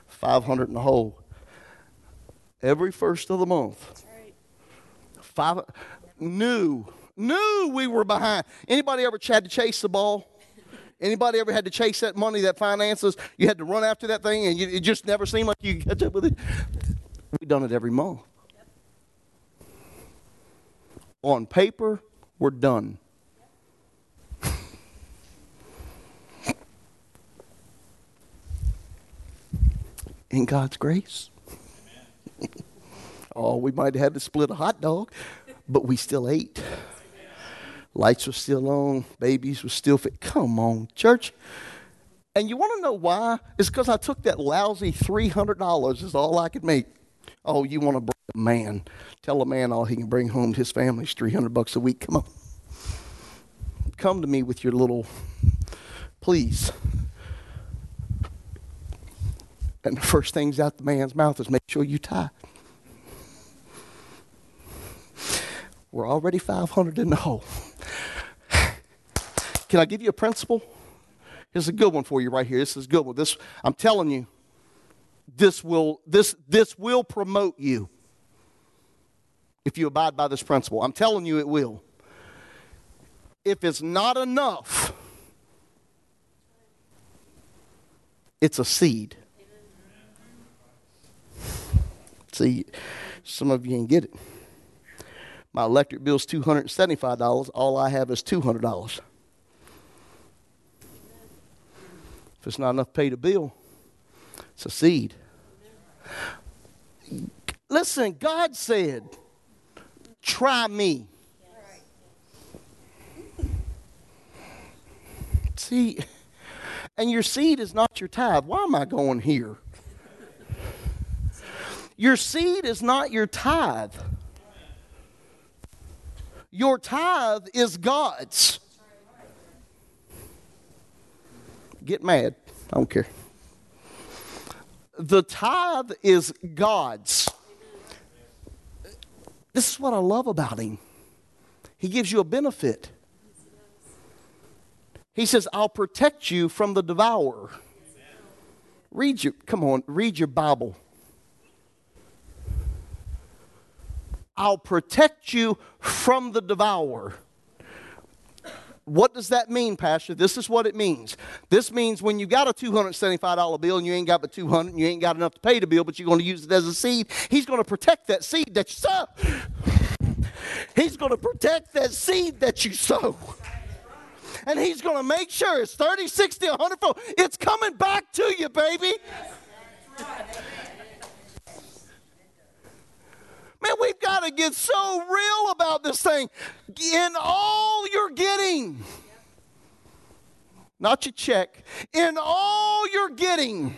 Five hundred in the hole. Every first of the month. That's right. Five knew knew we were behind. Anybody ever had to chase the ball? Anybody ever had to chase that money, that finances? You had to run after that thing, and you, it just never seemed like you catch up with it. We've done it every month. On paper, we're done. In God's grace. (laughs) Oh, we might have had to split a hot dog, but we still ate. Lights were still on, babies were still fit. Come on, church. And you want to know why? It's because I took that lousy $300 is all I could make. Oh, you want to bring a man. Tell a man all he can bring home to his family is 300 bucks a week. Come on. Come to me with your little, please. And the first things out the man's mouth is make sure you tie. We're already 500 in the hole. (laughs) Can I give you a principle? Here's a good one for you right here. This is a good one. This I'm telling you, this will this this will promote you if you abide by this principle. I'm telling you it will. If it's not enough, it's a seed. See, some of you ain't get it. My electric bill's $275. All I have is $200. If it's not enough to pay the bill, it's a seed. Listen, God said, try me. See, and your seed is not your tithe. Why am I going here? Your seed is not your tithe. Your tithe is God's. Get mad. I don't care. The tithe is God's. This is what I love about him. He gives you a benefit. He says, I'll protect you from the devourer. Read your, come on, read your Bible. I'll protect you from the devourer. What does that mean, Pastor? This is what it means. This means when you got a $275 bill and you ain't got but 200 and you ain't got enough to pay the bill, but you're going to use it as a seed, he's going to protect that seed that you sow. He's going to protect that seed that you sow. And he's going to make sure it's 30, 60, 100 fold. It's coming back to you, baby. Man, we've got to get so real about this thing. In all you're getting, not your check, in all you're getting,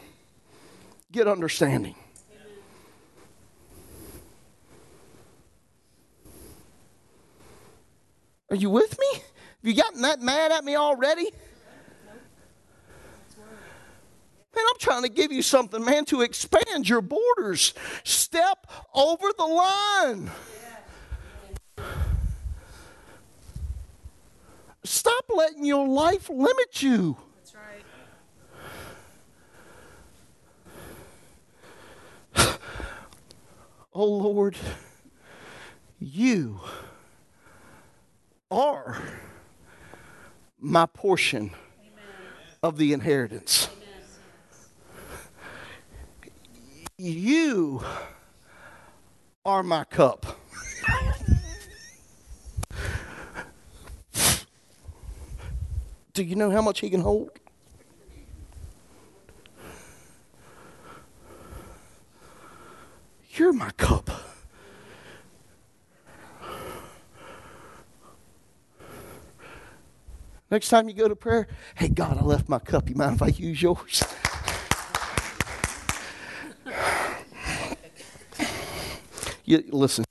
get understanding. Are you with me? Have you gotten that mad at me already? Man, I'm trying to give you something, man, to expand your borders. Step over the line. Stop letting your life limit you. That's right. (sighs) Oh Lord, you are my portion of the inheritance. You are my cup. Do you know how much he can hold? You're my cup. Next time you go to prayer, hey, God, I left my cup. You mind if I use yours? You, listen,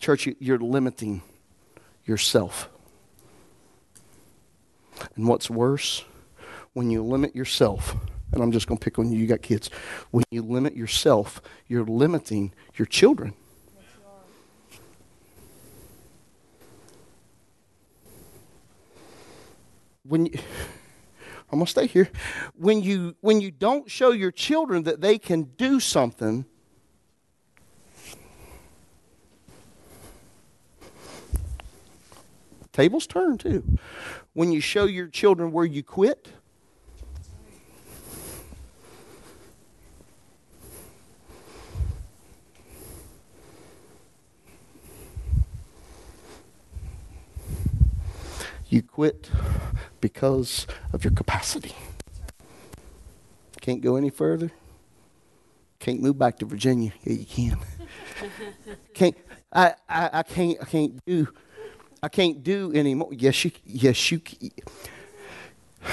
church, you, you're limiting yourself. And what's worse, when you limit yourself, and I'm just going to pick on you, you got kids. When you limit yourself, you're limiting your children. When you, I'm going to stay here. When you, when you don't show your children that they can do something, tables turn too. When you show your children where you quit, you quit because of your capacity. Can't go any further. Can't move back to Virginia. Yeah, you can. (laughs) can't I, I, I can't I can't do I can't do anymore. Yes, you yes you (sighs)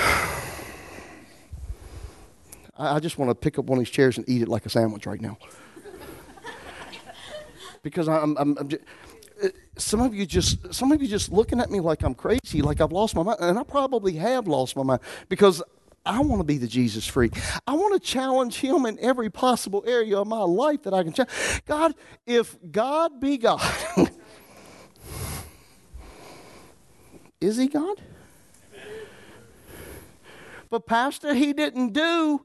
I, just want to pick up one of these chairs and eat it like a sandwich right now. (laughs) because I'm, I'm, I'm just, uh, some of you just some of you just looking at me like I'm crazy, like I've lost my mind, and I probably have lost my mind because I want to be the Jesus freak. I want to challenge him in every possible area of my life that I can challenge. God, if God be God, (laughs) is he God? But Pastor, he didn't do.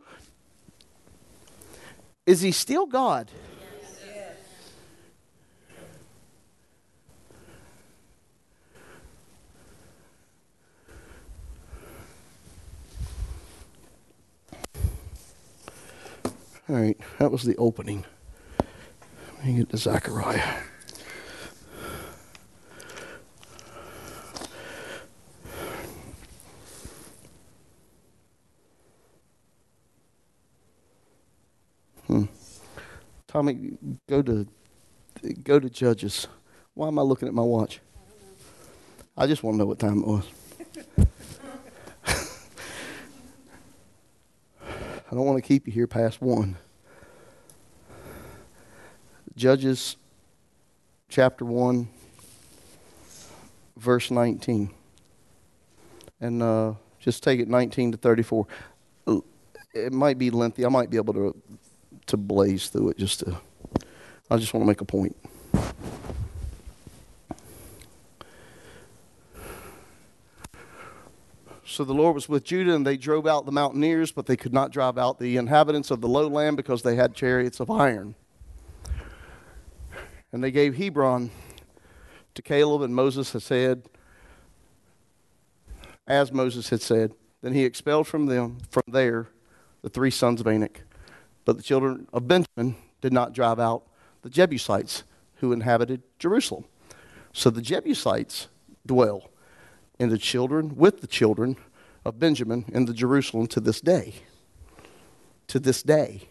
Is he still God? All right, that was the opening. Let me get to Zechariah. Hmm. Tommy, go to go to Judges. Why am I looking at my watch? I just want to know what time it was. (laughs) I don't want to keep you here past one. Judges chapter 1. verse 19. And uh, just take it 19 to 34. Uh, It might be lengthy. I might be able to, to blaze through it just to. I just want to make a point. So the Lord was with Judah, and they drove out the mountaineers, but they could not drive out the inhabitants of the lowland because they had chariots of iron. And they gave Hebron to Caleb, and Moses had said, as Moses had said. Then he expelled from them, from there, the three sons of Anak. But the children of Benjamin did not drive out the Jebusites who inhabited Jerusalem. So the Jebusites dwell in the children, with the children of Benjamin in the Jerusalem to this day. To this day.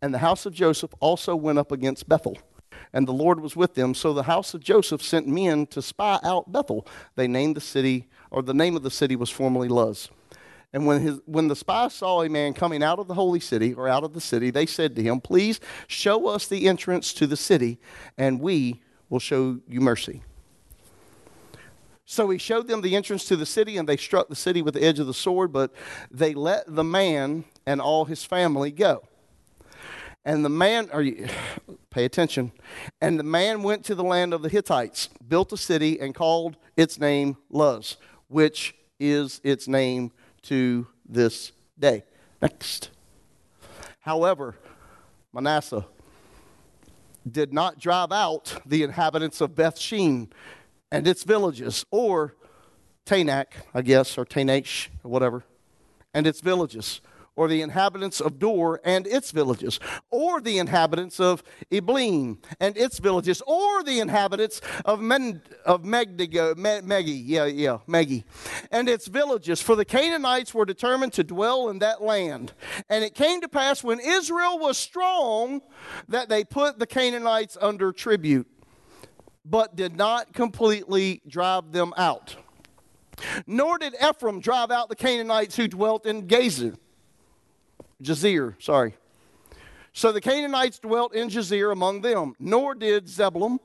And the house of Joseph also went up against Bethel. And the Lord was with them. So the house of Joseph sent men to spy out Bethel. They named the city, or the name of the city was formerly Luz. And when, his, when the spies saw a man coming out of the holy city, or out of the city, they said to him, Please show us the entrance to the city, and we will show you mercy. So he showed them the entrance to the city, and they struck the city with the edge of the sword, but they let the man and all his family go. And the man, are you, (sighs) pay attention. And the man went to the land of the Hittites, built a city, and called its name Luz, which is its name to this day. Next. However, Manasseh did not drive out the inhabitants of Beth Shean and its villages, or Taanach, I guess, or Taanach, or whatever, and its villages, or the inhabitants of Dor and its villages, or the inhabitants of Ibleen and its villages, or the inhabitants of Men, of Megdigo, Me, Megi, yeah, yeah, Megi, and its villages. For the Canaanites were determined to dwell in that land. And it came to pass when Israel was strong that they put the Canaanites under tribute, but did not completely drive them out. Nor did Ephraim drive out the Canaanites who dwelt in Gezer. Jazer, sorry. So the Canaanites dwelt in Jazer among them, nor did Zebulun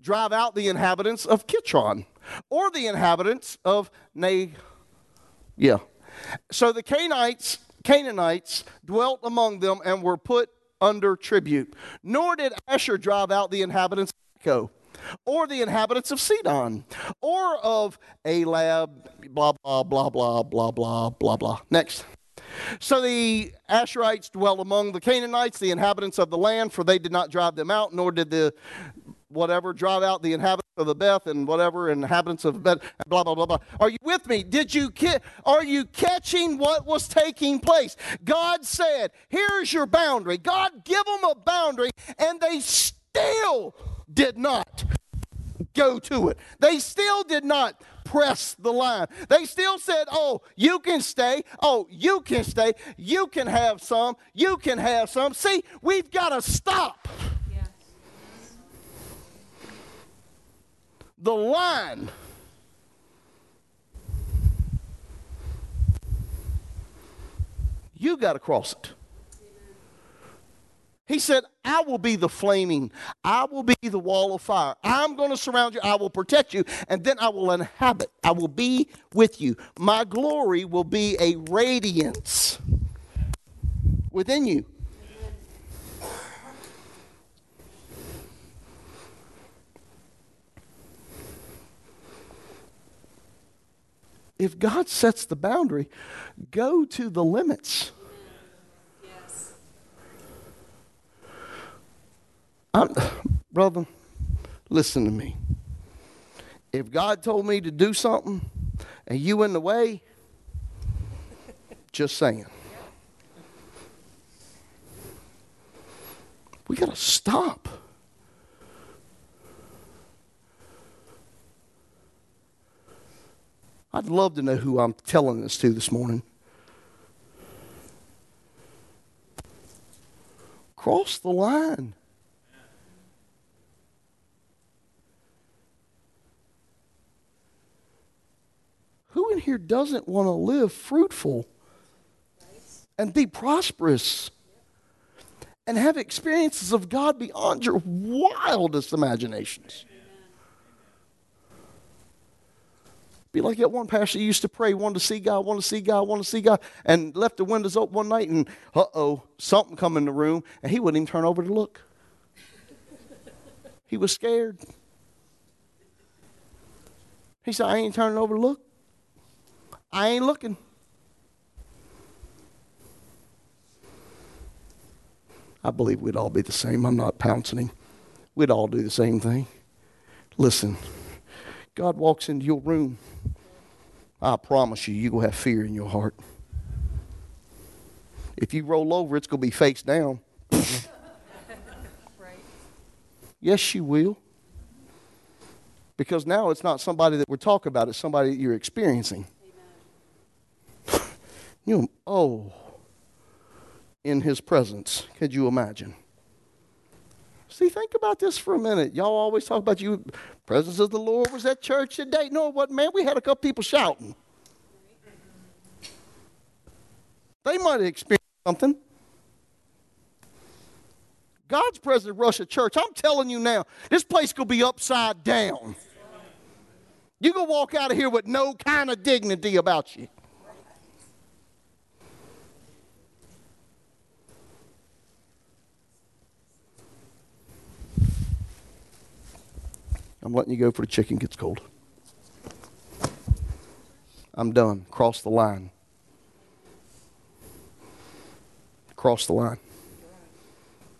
drive out the inhabitants of Kitron or the inhabitants of Ne. Yeah. So the Canaanites, Canaanites dwelt among them and were put under tribute. Nor did Asher drive out the inhabitants of Acco or the inhabitants of Sidon, or of Ahlab, blah, blah, blah, blah, blah, blah, blah, blah. Next. So the Asherites dwelt among the Canaanites, the inhabitants of the land, for they did not drive them out, nor did the whatever drive out the inhabitants of the Beth and whatever inhabitants of Beth, blah blah blah blah. Are you with me? Did you get? Are you catching what was taking place? God said, "Here's your boundary." God give them a boundary, and they still did not go to it. They still did not press the line. They still said, Oh, you can stay. Oh, you can stay. You can have some. You can have some. See, we've got to stop Yes. the line. You got to cross it. He said, I will be the flaming, I will be the wall of fire. I'm going to surround you, I will protect you, and then I will inhabit. I will be with you. My glory will be a radiance within you. If God sets the boundary, go to the limits. I'm, brother, listen to me. If God told me to do something and you in the way, just saying. We got to stop. I'd love to know who I'm telling this to this morning. Cross the line. Who in here doesn't want to live fruitful and be prosperous and have experiences of God beyond your wildest imaginations. Be like that one pastor used to pray, wanted to see God, wanted to see God, wanted to see God, and left the windows open one night, and uh oh, something come in the room, and he wouldn't even turn over to look. He was scared. He said, I ain't turning over to look. I ain't looking. I believe we'd all be the same. I'm not pouncing him. We'd all do the same thing. Listen, God walks into your room. I promise you, going to have fear in your heart. If you roll over, it's going to be face down. Right. (laughs) Yes, you will. Because now it's not somebody that we're talking about, it's somebody that you're experiencing. You, oh, in his presence. Could you imagine? See, think about this for a minute. Y'all always talk about you, presence of the Lord was at church today. No, wasn't, man. We had a couple people shouting. They might have experienced something. God's presence at church. I'm telling you now, this place could be upside down. You gonna walk out of here with no kind of dignity about you. I'm letting you go for the chicken gets cold. I'm done. Cross the line. Cross the line.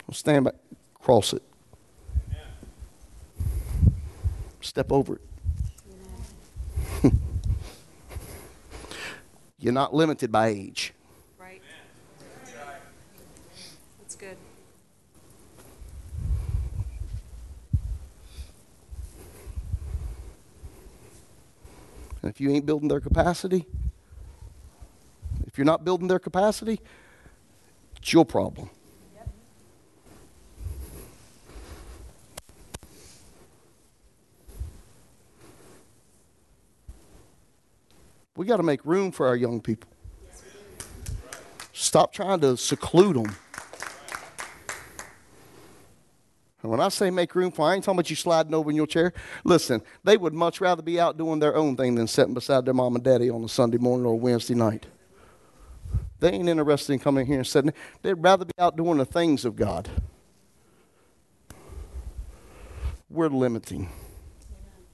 Well, stand back. Cross it. Step over it. (laughs) You're not limited by age. And if you ain't building their capacity, if you're not building their capacity, it's your problem. We got to make room for our young people. Stop trying to seclude them. And when I say make room for, I ain't talking about you sliding over in your chair. Listen, they would much rather be out doing their own thing than sitting beside their mom and daddy on a Sunday morning or Wednesday night. They ain't interested in coming here and sitting. They'd rather be out doing the things of God. We're limiting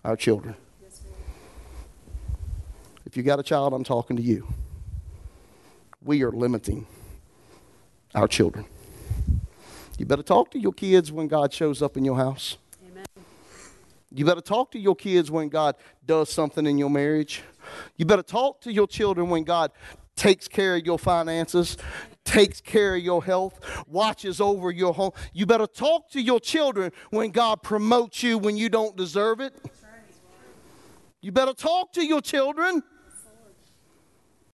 our children. If you got a child, I'm talking to you. We are limiting our children. You better talk to your kids when God shows up in your house. Amen. You better talk to your kids when God does something in your marriage. You better talk to your children when God takes care of your finances, takes care of your health, watches over your home. You better talk to your children when God promotes you when you don't deserve it. You better talk to your children.